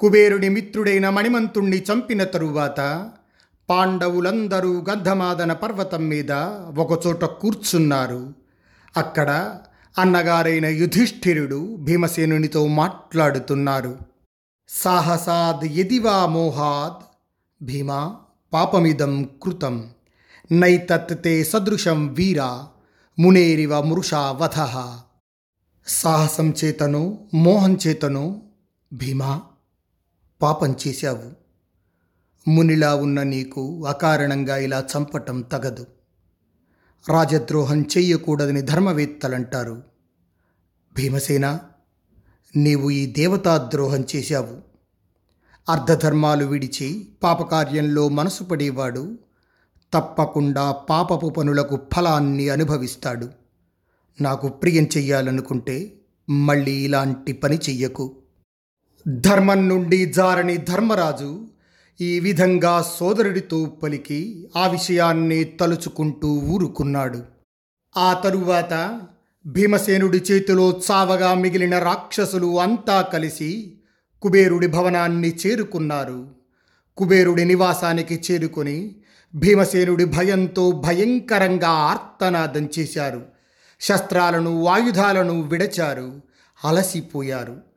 కుబేరుని మిత్రుడైన మణిమంతుణ్ణి చంపిన తరువాత పాండవులందరూ గంధమాదన పర్వతం మీద ఒకచోట కూర్చున్నారు. అక్కడ అన్నగారైన యుధిష్ఠిరుడు భీమసేనునితో మాట్లాడుతున్నారు. సాహసాద్ యదివా మోహాద్ భీమా పాపమిదం కృతం నైతత్తే సదృశం వీర మునేరివ మృషా వధ. సాహసం చేతనో మోహం చేతను భీమా పాపం చేశావు. మునిలా ఉన్న నీకు అకారణంగా ఇలా చంపటం తగదు. రాజద్రోహం చెయ్యకూడదని ధర్మవేత్తలంటారు. భీమసేన నీవు ఈ దేవతాద్రోహం చేశావు. అర్ధధర్మాలు విడిచి పాపకార్యంలో మనసు పడేవాడు తప్పకుండా పాపపు పనులకు ఫలాన్ని అనుభవిస్తాడు. నాకు ప్రియం చెయ్యాలనుకుంటే మళ్ళీ ఇలాంటి పని చెయ్యకు. ధర్మం నుండి జారని ధర్మరాజు ఈ విధంగా సోదరుడితో పలికి ఆ విషయాన్ని తలుచుకుంటూ ఊరుకున్నాడు. ఆ తరువాత భీమసేనుడి చేతిలో చావగా మిగిలిన రాక్షసులు అంతా కలిసి కుబేరుడి భవనాన్ని చేరుకున్నారు. కుబేరుడి నివాసానికి చేరుకొని భీమసేనుడి భయంతో భయంకరంగా ఆర్తనాదం చేశారు. శస్త్రాలను ఆయుధాలను విడచారు. అలసిపోయారు.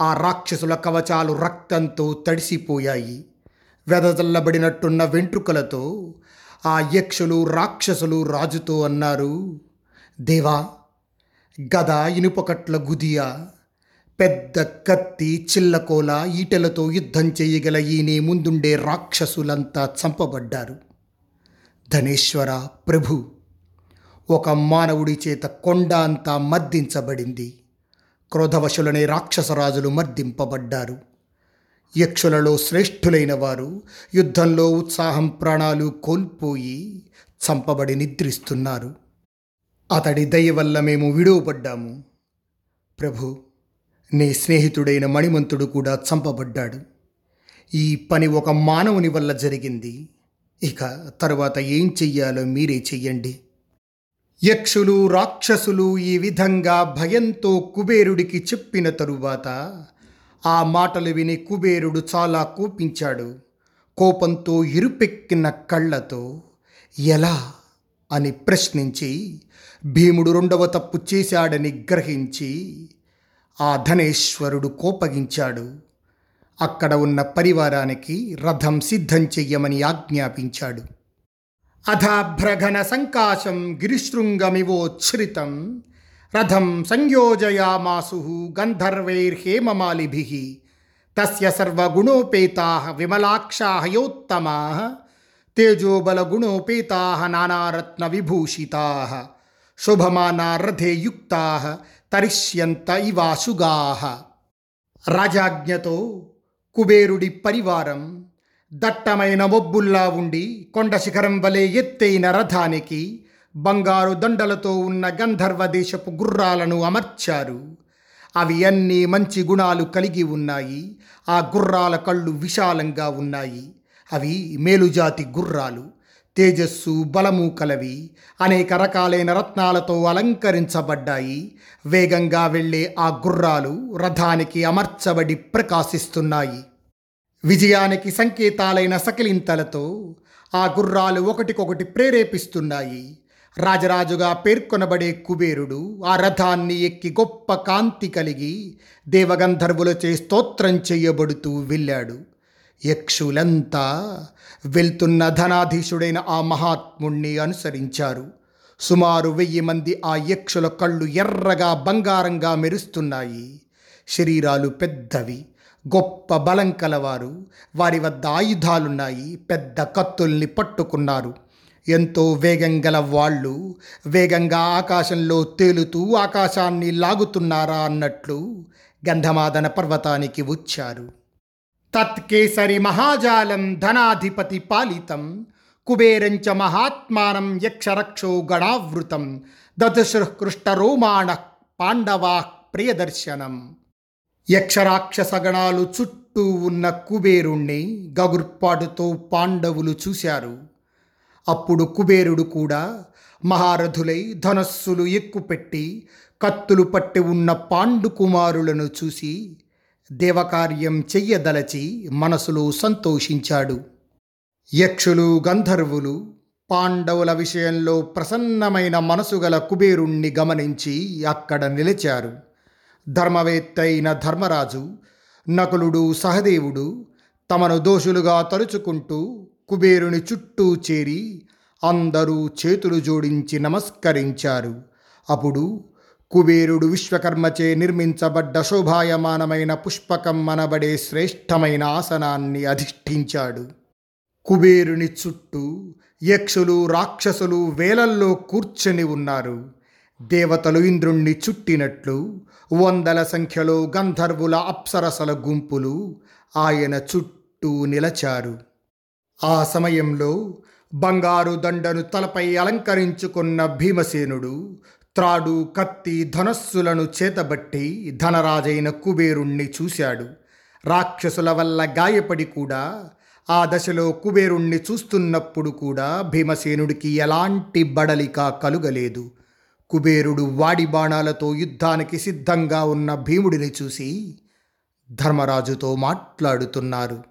ఆ రాక్షసుల కవచాలు రక్తంతో తడిసిపోయాయి. వెదజల్లబడినట్టున్న వెంట్రుకలతో ఆ యక్షులు రాక్షసులు రాజుతో అన్నారు దేవా గద ఇనుపకట్ల గుదియ పెద్ద కత్తి చిల్లకోల ఈటెలతో యుద్ధం చేయగల ఈనే ముందుండే రాక్షసులంతా చంపబడ్డారు. ధనేశ్వర ప్రభు ఒక మానవుడి చేత కొండ అంతా మద్దించబడింది. క్రోధవశులనే రాక్షసరాజులు మర్దింపబడ్డారు. యక్షులలో శ్రేష్ఠులైన వారు యుద్ధంలో ఉత్సాహం ప్రాణాలు కోల్పోయి చంపబడి నిద్రిస్తున్నారు. అతడి దయ వల్ల మేము విడువబడ్డాము. ప్రభు నీ స్నేహితుడైన మణిమంతుడు కూడా చంపబడ్డాడు. ఈ పని ఒక మానవుని వల్ల జరిగింది. ఇక తరువాత ఏం చెయ్యాలో మీరే చెయ్యండి. యక్షులు రాక్షసులు ఈ విధంగా భయంతో కుబేరుడికి చెప్పిన తరువాత ఆ మాటలు విని కుబేరుడు చాలా కోపించాడు. కోపంతో ఇరుపెక్కిన కళ్ళతో ఎలా? అని ప్రశ్నించి భీముడు రెండవ తప్పు చేశాడని గ్రహించి ఆ ధనేశ్వరుడు కోపగించాడు. అక్కడ ఉన్న పరివారానికి రథం సిద్ధం చెయ్యమని ఆజ్ఞాపించాడు. అథాభ్రఘన సంకాశం గిరిశృంగమివోచ్ఛ్రితం రథం సంయోజయామాసు గంధర్వైర్హేమమాలిభి. తస్య సర్వగుణోపేతా విమలాక్షా యోత్తమా. తేజోబలగుణోపేతా నానారత్న విభూషితా శుభమానా రథే యుక్తా తరిష్యంత ఇవాశుగా రాజాజ్ఞతో కుబేరుడి పరివారం దట్టమైన మొబ్బుల్లా ఉండి కొండ శిఖరం వలె ఎత్తైన రథానికి బంగారు దండలతో ఉన్న గంధర్వ దేశపు గుర్రాలను అమర్చారు. అవి అన్నీ మంచి గుణాలు కలిగి ఉన్నాయి. ఆ గుర్రాల కళ్ళు విశాలంగా ఉన్నాయి. అవి మేలుజాతి గుర్రాలు. తేజస్సు బలము కలవి. అనేక రకాలైన రత్నాలతో అలంకరించబడ్డాయి. వేగంగా వెళ్ళే ఆ గుర్రాలు రథానికి అమర్చబడి ప్రకాశిస్తున్నాయి. విజయానికి సంకేతాలైన సకిలింతలతో ఆ గుర్రాలు ఒకటికొకటి ప్రేరేపిస్తున్నాయి. రాజరాజుగా పేర్కొనబడే కుబేరుడు ఆ రథాన్ని ఎక్కి గొప్ప కాంతి కలిగి దేవగంధర్వులచే స్తోత్రం చేయబడుతూ వెళ్ళాడు. యక్షులంతా వెళ్తున్న ధనాధీశుడైన ఆ మహాత్ముణ్ణి అనుసరించారు. సుమారు వెయ్యి మంది ఆ యక్షుల కళ్ళు ఎర్రగా బంగారంగా మెరుస్తున్నాయి. శరీరాలు పెద్దవి. గొప్ప బలం కలవారు. వారి వద్ద ఆయుధాలున్నాయి. పెద్ద కత్తుల్ని పట్టుకున్నారు. ఎంతో వేగం గల వాళ్ళు వేగంగా ఆకాశంలో తేలుతూ ఆకాశాన్ని లాగుతున్నారా అన్నట్లు గంధమాదన పర్వతానికి వచ్చారు. తత్కేసరి మహాజాలం ధనాధిపతి పాలితం. కుబేరంచ మహాత్మానం యక్షరక్షో గణావృతం. దదశృహృష్టరోమాణ పాండవా ప్రియదర్శనం. యక్షరాక్షసగణాలు చుట్టూ ఉన్న కుబేరుణ్ణి గగుర్పాటుతో పాండవులు చూశారు. అప్పుడు కుబేరుడు కూడా మహారథులై ధనస్సులు ఎక్కుపెట్టి కత్తులు పట్టి ఉన్న పాండు కుమారులను చూసి దేవకార్యం చెయ్యదలచి మనసులో సంతోషించాడు. యక్షులు గంధర్వులు పాండవుల విషయంలో ప్రసన్నమైన మనసు గల కుబేరుణ్ణి గమనించి అక్కడ నిలిచారు. ధర్మవేత్త అయిన ధర్మరాజు నకులుడు సహదేవుడు తమను దోషులుగా తలుచుకుంటూ కుబేరుని చుట్టూ చేరి అందరూ చేతులు జోడించి నమస్కరించారు. అప్పుడు కుబేరుడు విశ్వకర్మచే నిర్మించబడ్డ శోభాయమానమైన పుష్పకం అనబడే శ్రేష్టమైన ఆసనాన్ని అధిష్ఠించాడు. కుబేరుని చుట్టూ యక్షులు రాక్షసులు వేలల్లో కూర్చొని ఉన్నారు. దేవతలు ఇంద్రుణ్ణి చుట్టినట్లు వందల సంఖ్యలో గంధర్వుల అప్సరసల గుంపులు ఆయన చుట్టూ నిలచారు. ఆ సమయంలో బంగారు దండను తలపై అలంకరించుకున్న భీమసేనుడు త్రాడు కత్తి ధనస్సులను చేతబట్టి ధనరాజైన కుబేరుణ్ణి చూశాడు. రాక్షసుల వల్ల గాయపడి కూడా ఆ దశలో కుబేరుణ్ణి చూస్తున్నప్పుడు కూడా భీమసేనుడికి ఎలాంటి బడలిక కలుగలేదు. కుబేరుడు వాడి బాణాలతో యుద్ధానికి సిద్ధంగా ఉన్న భీముడిని చూసి ధర్మరాజుతో మాట్లాడుతున్నారు.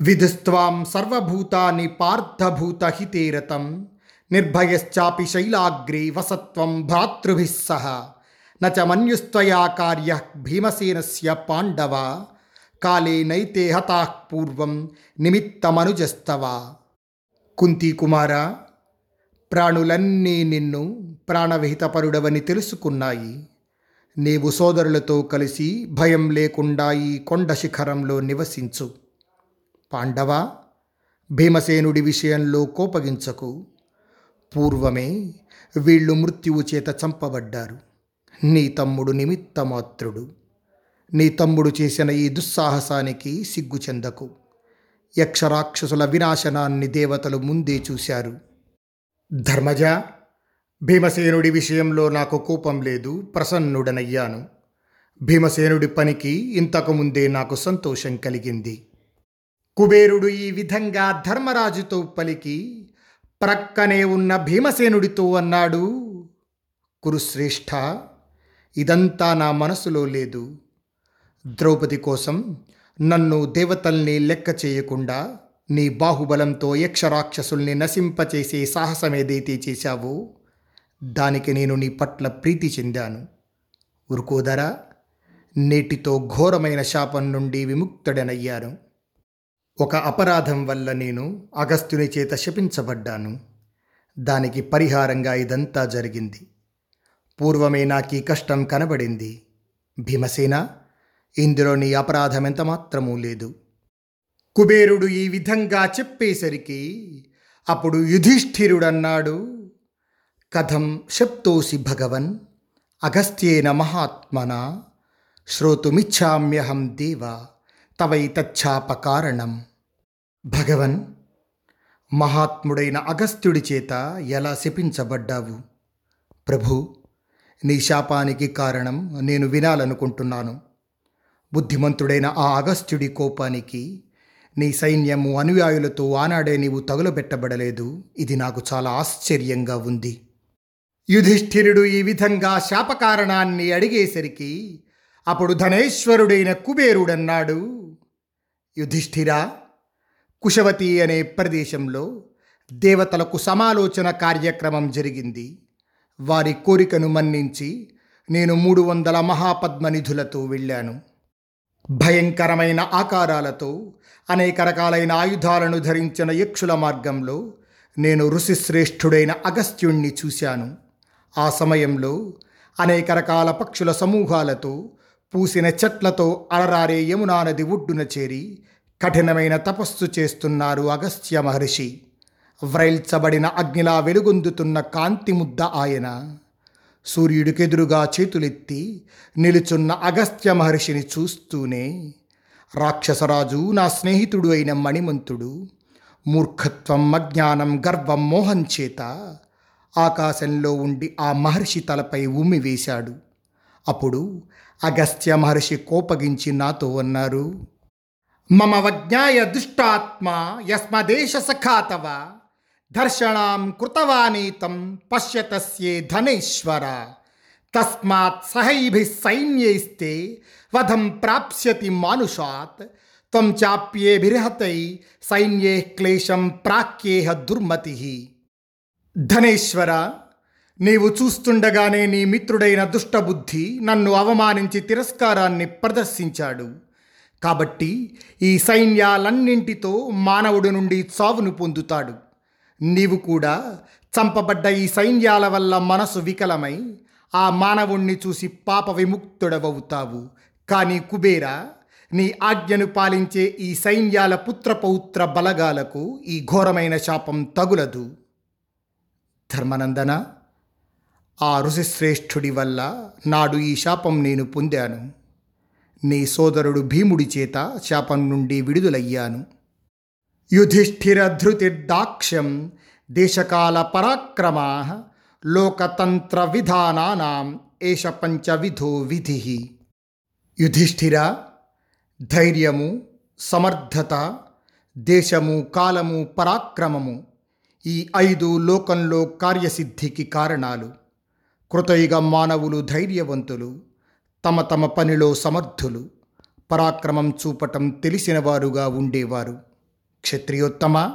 విధుస్త్వాం సర్వభూతాని పార్థభూత హితేరతం నిర్భయశ్చాపి శైలాగ్రే వసత్వం భ్రాతృభిः సహ నచ మన్యుస్త్వయా కార్య భీమసేనస్య పాండవ కాలే నైతే హతాః పూర్వం నిమిత్తమనుజస్తవ. కుంతి ప్రాణులన్నీ నిన్ను ప్రాణవిహితపరుడవని తెలుసుకున్నాయి. నీవు సోదరులతో కలిసి భయం లేకుండా ఈ కొండ శిఖరంలో నివసించు. పాండవ భీమసేనుడి విషయంలో కోపగించకు. పూర్వమే వీళ్ళు మృత్యువు చేత చంపబడ్డారు. నీ తమ్ముడు నిమిత్తమాత్రుడు. నీ తమ్ముడు చేసిన ఈ దుస్సాహసానికి సిగ్గు చెందకు. యక్షరాక్షసుల వినాశనాన్ని దేవతలు ముందే చూశారు. ధర్మజ భీమసేనుడి విషయంలో నాకు కోపం లేదు ప్రసన్నుడనయ్యాను. భీమసేనుడి పనికి ఇంతకుముందే నాకు సంతోషం కలిగింది. కుబేరుడు ఈ విధంగా ధర్మరాజుతో పలికి ప్రక్కనే ఉన్న భీమసేనుడితో అన్నాడు కురుశ్రేష్ఠ ఇదంతా నా మనసులో లేదు. ద్రౌపది కోసం నన్ను దేవతల్ని లెక్క చేయకుండా నీ బాహుబలంతో యక్షరాక్షసుల్ని నశింపచేసే సాహసమేదైతే చేశావో దానికి నేను నీ పట్ల ప్రీతి చెందాను. ఉరుకోదరా నేటితో ఘోరమైన శాపం నుండి విముక్తుడనయ్యాను. ఒక అపరాధం వల్ల నేను అగస్త్యుని చేత శపించబడ్డాను. దానికి పరిహారంగా ఇదంతా జరిగింది. పూర్వమే నాకు ఈ కష్టం కనబడింది. భీమసేన ఇందులో నీ అపరాధం ఎంత మాత్రమూ లేదు. కుబేరుడు ఈ విధంగా చెప్పేసరికి అప్పుడు యుధిష్ఠిరుడన్నాడు. కథం శప్తోసి భగవన్ అగస్త్యేన మహాత్మన శ్రోతుమిచ్చామ్యహం దేవ తవైతచ్ఛాపకారణం భగవన్ మహాత్ముడైన అగస్త్యుడి చేత ఎలా శపించబడ్డావు? ప్రభు నీ శాపానికి కారణం నేను వినాలనుకుంటున్నాను. బుద్ధిమంతుడైన ఆ అగస్త్యుడి కోపానికి నీ సైన్యము అనుయాయులతో ఆనాడే నీవు తగులబెట్టబడలేదు. ఇది నాకు చాలా ఆశ్చర్యంగా ఉంది. యుధిష్ఠిరుడు ఈ విధంగా శాపకారణాన్ని అడిగేసరికి అప్పుడు ధనేశ్వరుడైన కుబేరుడన్నాడు. యుధిష్ఠిరా కుశవతి అనే ప్రదేశంలో దేవతలకు సమాలోచన కార్యక్రమం జరిగింది. వారి కోరికను మన్నించి నేను మూడు వందల మహాపద్మనిధులతో వెళ్ళాను. భయంకరమైన ఆకారాలతో అనేక రకాలైన ఆయుధాలను ధరించిన యక్షుల మార్గంలో నేను ఋషిశ్రేష్ఠుడైన అగస్త్యుణ్ణి చూశాను. ఆ సమయంలో అనేక రకాల పక్షుల సమూహాలతో పూసిన చెట్లతో అలరారే యమునా నది ఒడ్డున చేరి కఠినమైన తపస్సు చేస్తున్నారు అగస్త్య మహర్షి. వ్రైల్చబడిన అగ్నిలా వెలుగొందుతున్న కాంతి ముద్ద ఆయన సూర్యుడికెదురుగా చేతులెత్తి నిలుచున్న అగస్త్య మహర్షిని చూస్తూనే రాక్షసరాజు నా స్నేహితుడు అయిన మణిమంతుడు. మూర్ఖత్వం అజ్ఞానం గర్వం మోహం చేత ఆకాశంలో ఉండి ఆ మహర్షి తలపై ఉమ్మి వేశాడు. అప్పుడు అగస్త్య మహర్షి కోపగించి నాతో అన్నారు మమ వజ్ఞాయ దుష్టాత్మ యస్మదేశ సఖాతవ దర్శనాం కృతవానీతం పశ్యతస్యే ధనేశ్వర తస్మాత్ సహైభి సైన్యైస్తే వధం ప్రాప్స్యతి మానుషాత్. త్వం చాప్యేభిర్హతై సైన్యే క్లేశం ప్రాక్యేహ దుర్మతి. ధనేశ్వర నీవు చూస్తుండగానే నీ మిత్రుడైన దుష్టబుద్ధి నన్ను అవమానించి తిరస్కారాన్ని ప్రదర్శించాడు. కాబట్టి ఈ సైన్యాలన్నింటితో మానవుడి నుండి చావును పొందుతాడు. నీవు కూడా చంపబడ్డ ఈ సైన్యాల వల్ల మనసు వికలమై ఆ మానవుణ్ణి చూసి పాప విముక్తుడవవుతావు. కానీ కుబేరా నీ ఆజ్ఞను పాలించే ఈ సైన్యాల పుత్రపౌత్ర బలగాలకు ఈ ఘోరమైన శాపం తగులదు. ధర్మనందన ఆ ఋషిశ్రేష్ఠుడి వల్ల నాడు ఈ శాపం నేను పొందాను. నీ సోదరుడు భీముడి చేత శాపం నుండి విడుదలయ్యాను. యుధిష్ఠిర ధృతిర్దాక్ష్యం దేశకాల పరాక్రమా లోకతంత్ర విధానానాం ఏష పంచవిధో విధి యుధిష్ఠిర ధైర్యము సమర్థత దేశము కాలము పరాక్రమము ఈ ఐదు లోకంలో కార్యసిద్ధికి కారణాలు కృతయుగ మానవులు ధైర్యవంతులు తమ తమ పనిలో సమర్థులు పరాక్రమం చూపటం తెలిసినవారుగా ఉండేవారు. క్షత్రియోత్తమ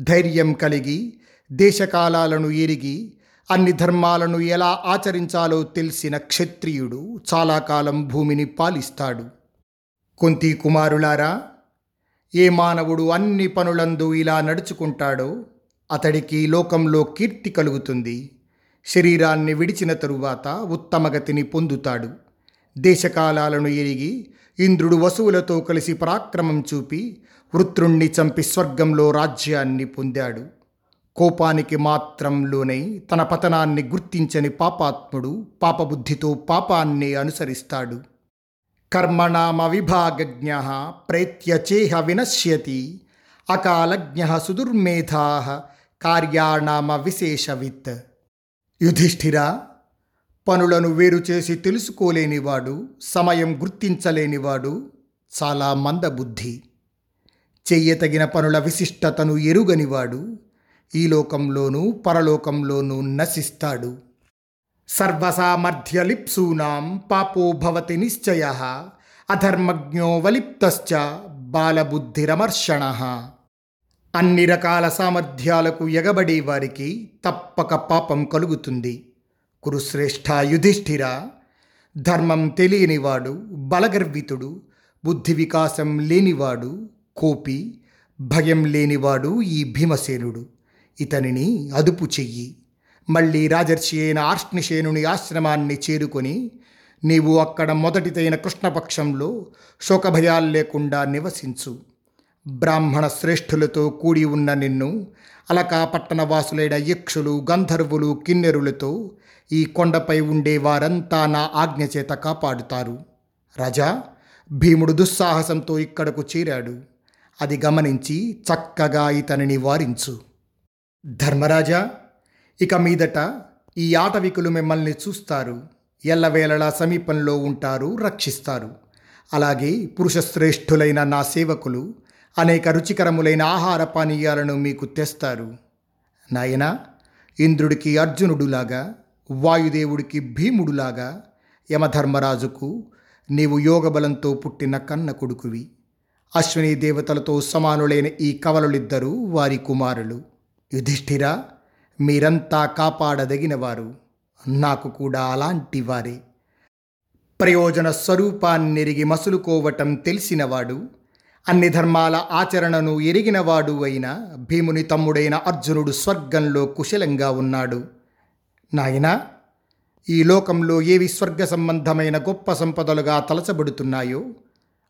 ధైర్యం కలిగి దేశకాలాలను ఎరిగి అన్ని ధర్మాలను ఎలా ఆచరించాలో తెలిసిన క్షత్రియుడు చాలా కాలం భూమిని పాలిస్తాడు. కొంతి కుమారులారా ఏ మానవుడు అన్ని పనులందు ఇలా నడుచుకుంటాడో అతడికి లోకంలో కీర్తి కలుగుతుంది. శరీరాన్ని విడిచిన తరువాత ఉత్తమగతిని పొందుతాడు. దేశకాలాలను ఎరిగి ఇంద్రుడు వసువులతో కలిసి పరాక్రమం చూపి వృత్రుణ్ణి చంపి స్వర్గంలో రాజ్యాన్ని పొందాడు. కోపానికి మాత్రం లోనై తన పతనాన్ని గుర్తించని పాపాత్ముడు పాపబుద్ధితో పాపాన్ని అనుసరిస్తాడు. కర్మణామ విభాగజ్ఞ ప్రేత్యచేహ వినశ్యతి అకాలజ్ఞ సుదుర్మేధా కార్యాణామ విశేషవిత్. యుధిష్ఠిర పనులను వేరు చేసి తెలుసుకోలేనివాడు సమయం గుర్తించలేనివాడు చాలా మందబుద్ధి. చెయ్యతగిన పనుల విశిష్టతను ఎరుగనివాడు ఈ లోకంలోనూ పరలోకంలోనూ నశిస్తాడు. సర్వసామర్థ్యలిప్సూనాం పాపో భవతి నిశ్చయ అధర్మజ్ఞో వలిప్తశ్చ బాలబుద్ధిరమర్షణ అన్ని రకాల సామర్థ్యాలకు ఎగబడే వారికి తప్పక పాపం కలుగుతుంది. కురుశ్రేష్ఠ యుధిష్ఠిర ధర్మం తెలియనివాడు బలగర్వితుడు బుద్ధి వికాసం లేనివాడు కోపి భయం లేనివాడు ఈ భీమసేనుడు. ఇతనిని అదుపు చెయ్యి. మళ్ళీ రాజర్షి అయిన ఆర్ష్నిషేనుని ఆశ్రమాన్ని చేరుకొని నీవు అక్కడ మొదటిదైన కృష్ణపక్షంలో శోకభయాలు లేకుండా నివసించు. బ్రాహ్మణ శ్రేష్ఠులతో కూడి ఉన్న నిన్ను అలకా పట్టణవాసులైన యక్షులు గంధర్వులు కిన్నెరులతో ఈ కొండపై ఉండే వారంతా నా ఆజ్ఞ చేత కాపాడుతారు. రాజా భీముడు దుస్సాహసంతో ఇక్కడకు చేరాడు. అది గమనించి చక్కగా ఇతనిని వారించు. ధర్మరాజా ఇక మీదట ఈ ఆటవికులు మిమ్మల్ని చూస్తారు. ఎల్లవేళలా సమీపంలో ఉంటారు రక్షిస్తారు. అలాగే పురుషశ్రేష్ఠులైన నా సేవకులు అనేక రుచికరములైన ఆహార పానీయాలను మీకు తెస్తారు. నాయనా ఇంద్రుడికి అర్జునుడులాగా వాయుదేవుడికి భీముడులాగా యమధర్మరాజుకు నీవు యోగబలంతో పుట్టిన కన్న కొడుకువి. అశ్విని దేవతలతో సమానులైన ఈ కవలులిద్దరూ వారి కుమారులు. యుధిష్ఠిర మీరంతా కాపాడదగినవారు. నాకు కూడా అలాంటి వారే. ప్రయోజన స్వరూపాన్నెరిగి మసులుకోవటం తెలిసినవాడు అన్ని ధర్మాల ఆచరణను ఎరిగినవాడు అయిన భీముని తమ్ముడైన అర్జునుడు స్వర్గంలో కుశలంగా ఉన్నాడు. నాయనా ఈ లోకంలో ఏవి స్వర్గ సంబంధమైన గొప్ప సంపదలుగా తలచబడుతున్నాయో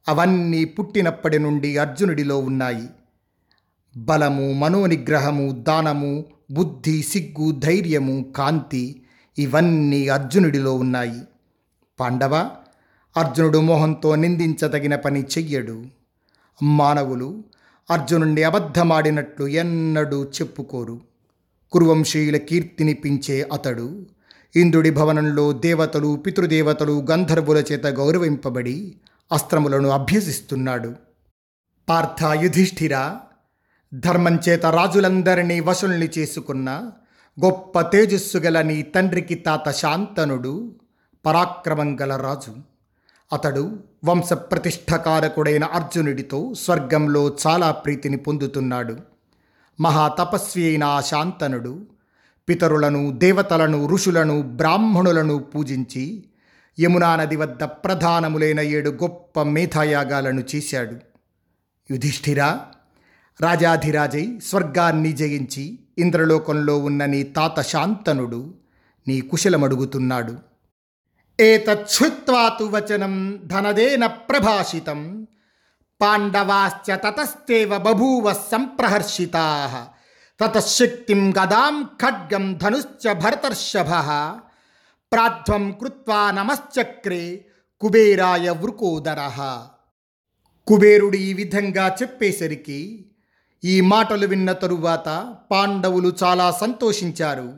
అవన్నీ పుట్టినప్పటి నుండి అర్జునుడిలో ఉన్నాయి. బలము మనోనిగ్రహము దానము బుద్ధి సిగ్గు ధైర్యము కాంతి ఇవన్నీ అర్జునుడిలో ఉన్నాయి. పాండవ అర్జునుడు మోహంతో నిందించదగిన పని చెయ్యడు. మానవులు అర్జునుడిని అబద్ధమాడినట్లు ఎన్నడూ చెప్పుకోరు. కురువంశీయుల కీర్తిని పెంచే అతడు ఇంద్రుడి భవనంలో దేవతలు పితృదేవతలు గంధర్వుల చేత గౌరవింపబడి అస్త్రములను అభ్యసిస్తున్నాడు. పార్థ యుధిష్ఠిర ధర్మం చేత రాజులందరినీ వశుల్ని చేసుకున్న గొప్ప తేజస్సు గల నీ తండ్రికి తాత శాంతనుడు పరాక్రమం గల రాజు. అతడు వంశ ప్రతిష్ఠకారకుడైన అర్జునుడితో స్వర్గంలో చాలా ప్రీతిని పొందుతున్నాడు. మహాతపస్వి అయిన ఆ శాంతనుడు పితరులను దేవతలను ఋషులను బ్రాహ్మణులను పూజించి యమునా నది వద్ద ప్రధానములైన ఏడు గొప్ప మేధాయాగాలను చేశాడు. యుధిష్ఠిరా రాజాధిరాజై స్వర్గాన్ని జయించి ఇంద్రలోకంలో ఉన్న నీ తాత శాంతనుడు నీ కుశలమడుగుతున్నాడు. ఏతచ్చుత్వాతు వచనం ధనదేన ప్రభాషితం పాండవాశ్చ తతస్తేవ బభూవ సంప్రహర్షితా తతశక్తిం గదాం ఖడ్గం ధనుశ్చ భరతర్షభ ప్రాధ్వం కృత్వా నమశ్చక్రే కుబేరాయ వృకోదర. కుబేరుడు ఈ విధంగా చెప్పేసరికి ఈ మాటలు విన్న తరువాత పాండవులు చాలా సంతోషించారు.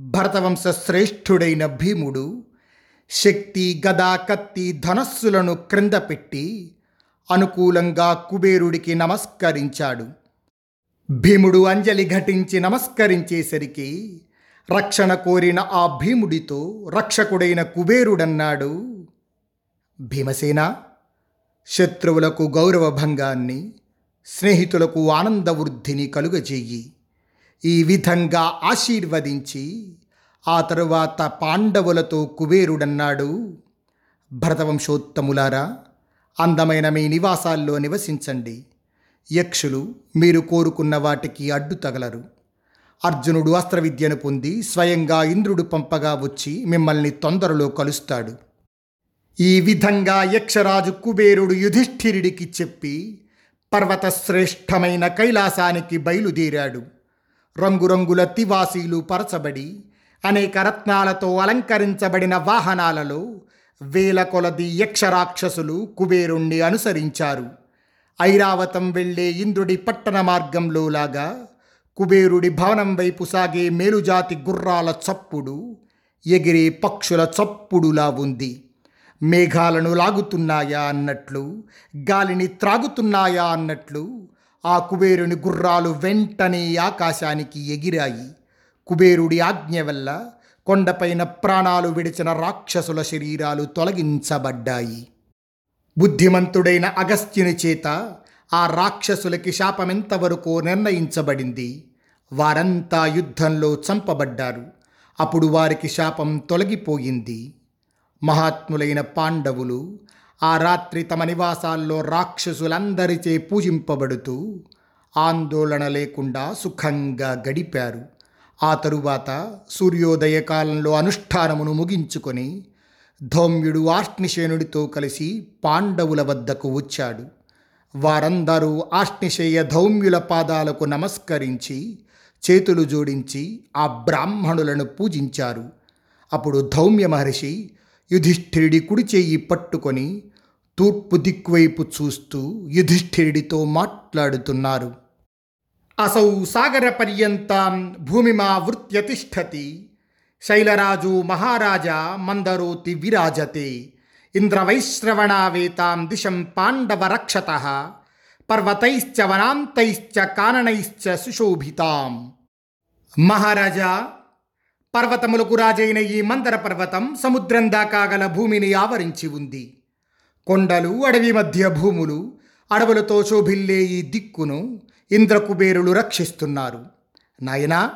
భరతవంశ శ్రేష్ఠుడైన భీముడు శక్తి గదా కత్తి ధనస్సులను క్రింద పెట్టి అనుకూలంగా కుబేరుడికి నమస్కరించాడు. భీముడు అంజలి ఘటించి నమస్కరించేసరికి రక్షణ కోరిన ఆ భీముడితో రక్షకుడైన కుబేరుడన్నాడు. భీమసేన శత్రువులకు గౌరవభంగాన్ని స్నేహితులకు ఆనందవృద్ధిని కలుగజేయి. ఈ విధంగా ఆశీర్వదించి ఆ తరువాత పాండవులతో కుబేరుడన్నాడు. భరతవంశోత్తములారా అందమైన మీ నివాసాల్లో నివసించండి. యక్షులు మీరు కోరుకున్న వాటికి అడ్డు తగలరు. అర్జునుడు అస్త్రవిద్యను పొంది స్వయంగా ఇంద్రుడు పంపగా వచ్చి మిమ్మల్ని తొందరలో కలుస్తాడు. ఈ విధంగా యక్షరాజు కుబేరుడు యుధిష్ఠిరుడికి చెప్పి పర్వతశ్రేష్టమైన కైలాసానికి బయలుదేరాడు. రంగురంగుల తివాసీలు పరచబడి అనేక రత్నాలతో అలంకరించబడిన వాహనాలలో వేల కొలది యక్షరాక్షసులు కుబేరుణ్ణి అనుసరించారు. ఐరావతం వెళ్ళే ఇంద్రుడి పట్టణ మార్గంలో లాగా కుబేరుడి భవనం వైపు సాగే మేలుజాతి గుర్రాల చప్పుడు ఎగిరే పక్షుల చప్పుడులా ఉంది. మేఘాలను లాగుతున్నాయా అన్నట్లు గాలిని త్రాగుతున్నాయా అన్నట్లు ఆ కుబేరుని గుర్రాలు వెంటనే ఆకాశానికి ఎగిరాయి. కుబేరుడి ఆజ్ఞ వల్ల కొండపైన ప్రాణాలు విడిచిన రాక్షసుల శరీరాలు తొలగించబడ్డాయి. బుద్ధిమంతుడైన అగస్త్యుని చేత ఆ రాక్షసులకి శాపమెంతవరకు నిర్ణయించబడింది. వారంతా యుద్ధంలో చంపబడ్డారు. అప్పుడు వారికి శాపం తొలగిపోయింది. మహాత్ములైన పాండవులు ఆ రాత్రి తమ నివాసాల్లో రాక్షసులందరిచే పూజింపబడుతూ ఆందోళన లేకుండా సుఖంగా గడిపారు. ఆ తరువాత సూర్యోదయ కాలంలో అనుష్ఠానమును ముగించుకొని ధౌమ్యుడు ఆష్నిశేనుడితో కలిసి పాండవుల వద్దకు వచ్చాడు. వారందరూ ఆష్నిశేయ ధౌమ్యుల పాదాలకు నమస్కరించి చేతులు జోడించి ఆ బ్రాహ్మణులను పూజించారు. అప్పుడు ధౌమ్య మహర్షి యుధిష్ఠిరుడి కుడి చేయి పట్టుకొని తూర్పు దిక్కువైపు చూస్తూ యుధిష్ఠిరుడితో మాట్లాడుతున్నారు. అసౌ సాగర పర్యంతం భూమిమా వృత్యతిష్టతి శైలరాజు మహారాజా మందరోతి విరాజతే ఇంద్రవైశ్రవణావేతాం దిశం పాండవ రక్షత పర్వతైశ్చ వనాంతైశ్చ కాననైశ్చ సుశోభితాం. మహారాజా పర్వతములకు రాజైన ఈ మందర పర్వతం సముద్రం దాకా గల భూమిని ఆవరించి ఉంది. కొండలు అడవి మధ్య భూములు అడవులతో శోభిల్లే ఈ దిక్కును ఇంద్రకుబేరులు రక్షిస్తున్నారు. నాయనా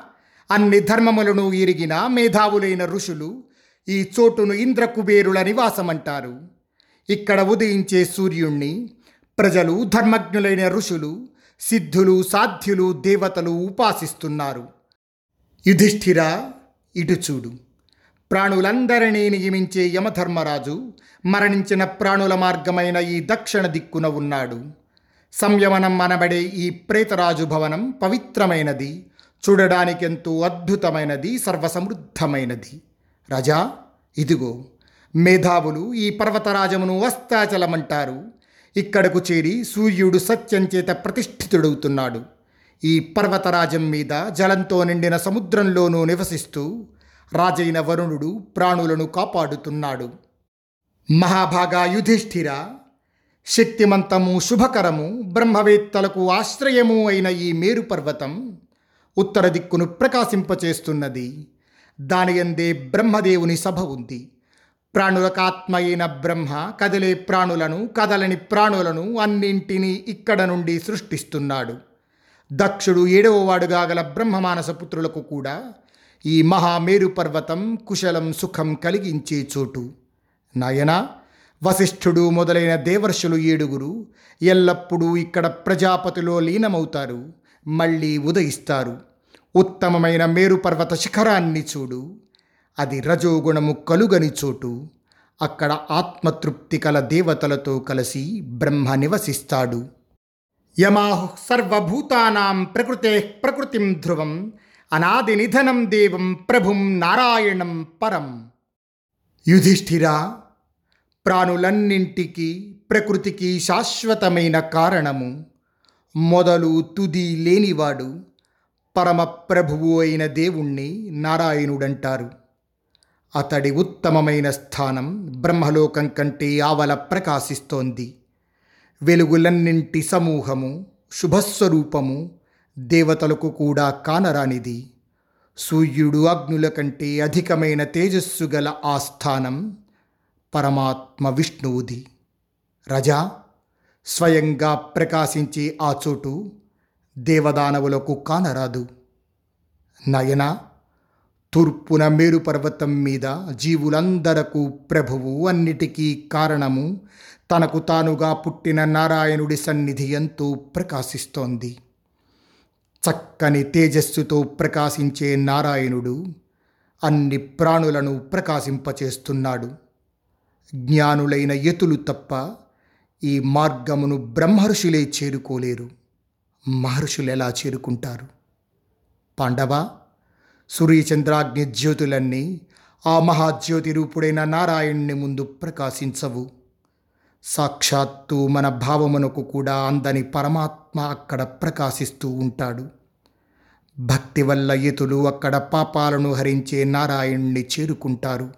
అన్ని ధర్మములను ఎరిగిన మేధావులైన ఋషులు ఈ చోటును ఇంద్రకుబేరుల నివాసమంటారు. ఇక్కడ ఉదయించే సూర్యుణ్ణి ప్రజలు ధర్మజ్ఞులైన ఋషులు సిద్ధులు సాధ్యులు దేవతలు ఉపాసిస్తున్నారు. యుధిష్ఠిర ఇటు చూడు. ప్రాణులందరినీ నియమించే యమధర్మరాజు మరణించిన ప్రాణుల మార్గమైన ఈ దక్షిణ దిక్కున ఉన్నాడు. సంయమనం అనబడే ఈ ప్రేతరాజు భవనం పవిత్రమైనది. చూడడానికెంతో అద్భుతమైనది సర్వసమృద్ధమైనది. రజా ఇదిగో మేధావులు ఈ పర్వతరాజమును వస్తాచలమంటారు ఇక్కడకు చేరి సూర్యుడు సత్యం చేత ప్రతిష్ఠితుడవుతున్నాడు. ఈ పర్వతరాజం మీద జలంతో నిండిన సముద్రంలోనూ నివసిస్తూ రాజైన వరుణుడు ప్రాణులను కాపాడుతున్నాడు. మహాభాగా యుధిష్ఠిర శక్తిమంతము శుభకరము బ్రహ్మవేత్తలకు ఆశ్రయము అయిన ఈ మేరు పర్వతం ఉత్తర దిక్కును ప్రకాశింపచేస్తున్నది. దాని అందే బ్రహ్మదేవుని సభ ఉంది. ప్రాణులకాత్మ అయిన బ్రహ్మ కదిలే ప్రాణులను కదలని ప్రాణులను అన్నింటినీ ఇక్కడ నుండి సృష్టిస్తున్నాడు. దక్షుడు ఏడవ వాడుగా గల బ్రహ్మమానస పుత్రులకు కూడా ఈ మహామేరు పర్వతం కుశలం సుఖం కలిగించే చోటు. నాయన వశిష్ఠుడు మొదలైన దేవర్షులు ఏడుగురు ఎల్లప్పుడూ ఇక్కడ ప్రజాపతిలో లీనమవుతారు మళ్ళీ ఉదయిస్తారు. ఉత్తమమైన మేరు పర్వత శిఖరాన్ని చూడు అది రజోగుణము కలుగని చోటు. అక్కడ ఆత్మతృప్తి కల దేవతలతో కలిసి బ్రహ్మ నివసిస్తాడు. యమాహు సర్వభూతానాం ప్రకృతే ప్రకృతిం ధ్రువం అనాది నిధనం దేవం ప్రభుం నారాయణం పరం. యుధిష్ఠిరా ప్రాణులన్నింటికి ప్రకృతికి శాశ్వతమైన కారణము. మొదలు తుది లేనివాడు పరమ ప్రభువు అయిన దేవుణ్ణి నారాయణుడంటారు. అతడి ఉత్తమమైన స్థానం బ్రహ్మలోకం కంటే ఆవల ప్రకాశిస్తోంది. వెలుగులన్నింటి సమూహము శుభస్వరూపము దేవతలకు కూడా కానరానిది. సూర్యుడు అగ్నుల కంటే అధికమైన తేజస్సు గల ఆ స్థానం పరమాత్మ విష్ణువుది. రజా స్వయంగా ప్రకాశించే ఆ చోటు దేవదానవులకు కానరాదు. నయన తూర్పున మేరు పర్వతం మీద జీవులందరకు ప్రభువు అన్నిటికీ కారణము తనకు తానుగా పుట్టిన నారాయణుడి సన్నిధి ఎంతో ప్రకాశిస్తోంది. చక్కని తేజస్సుతో ప్రకాశించే నారాయణుడు అన్ని ప్రాణులను ప్రకాశింపచేస్తున్నాడు. జ్ఞానులైన యతులు తప్ప ఈ మార్గమును బ్రహ్మర్షులే చేరుకోలేరు. మహర్షులు ఎలా చేరుకుంటారు? పాండవ సూర్యచంద్రాగ్ని జ్యోతులన్నీ ఆ మహాజ్యోతి రూపుడైన నారాయణ్ణి ముందు ప్రకాశించవు. సాక్షాత్తు మన భావమునకు కూడా అందని పరమాత్మ అక్కడ ప్రకాశిస్తూ ఉంటాడు. భక్తి వల్ల ఇతులు అక్కడ పాపాలను హరించే నారాయణ్ణి చేరుకుంటారు.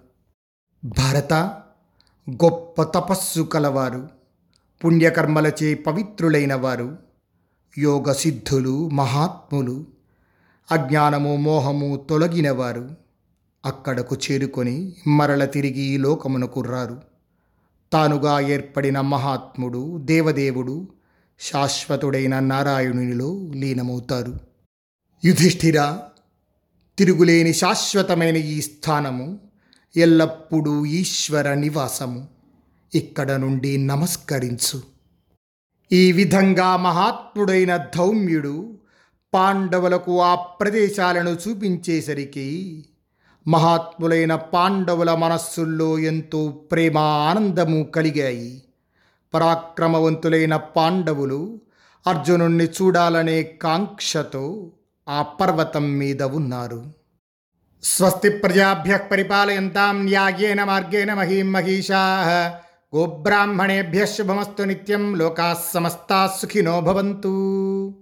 భారత గొప్ప తపస్సు కలవారు. పుణ్యకర్మలచే పవిత్రులైన వారు యోగ సిద్ధులు మహాత్ములు. అజ్ఞానము మోహము తొలగినవారు. అక్కడకు చేరుకొని మరల తిరిగి ఈ లోకమునకు రారు. తానుగా ఏర్పడిన మహాత్ముడు దేవదేవుడు శాశ్వతుడైన నారాయణునిలో లీనమవుతారు. యుధిష్ఠిర తిరుగులేని శాశ్వతమైన ఈ స్థానము ఎల్లప్పుడూ ఈశ్వర నివాసము. ఇక్కడ నుండి నమస్కరించు. ఈ విధంగా మహాత్ముడైన ధౌమ్యుడు పాండవులకు ఆ ప్రదేశాలను చూపించేసరికి మహాత్ములైన పాండవుల మనస్సుల్లో ఎంతో ప్రేమ ఆనందము కలిగాయి. పరాక్రమవంతులైన పాండవులు అర్జునుణ్ణి చూడాలనే కాంక్షతో ఆ పర్వతం మీద ఉన్నారు. స్వస్తి ప్రజాభ్య పరిపాలయంతాం న్యాయేన మార్గేణ మహీం మహిషా. గోబ్రాహ్మణేభ్య శుభమస్తు నిత్యం లోకా సమస్తా సుఖినో భవంతు.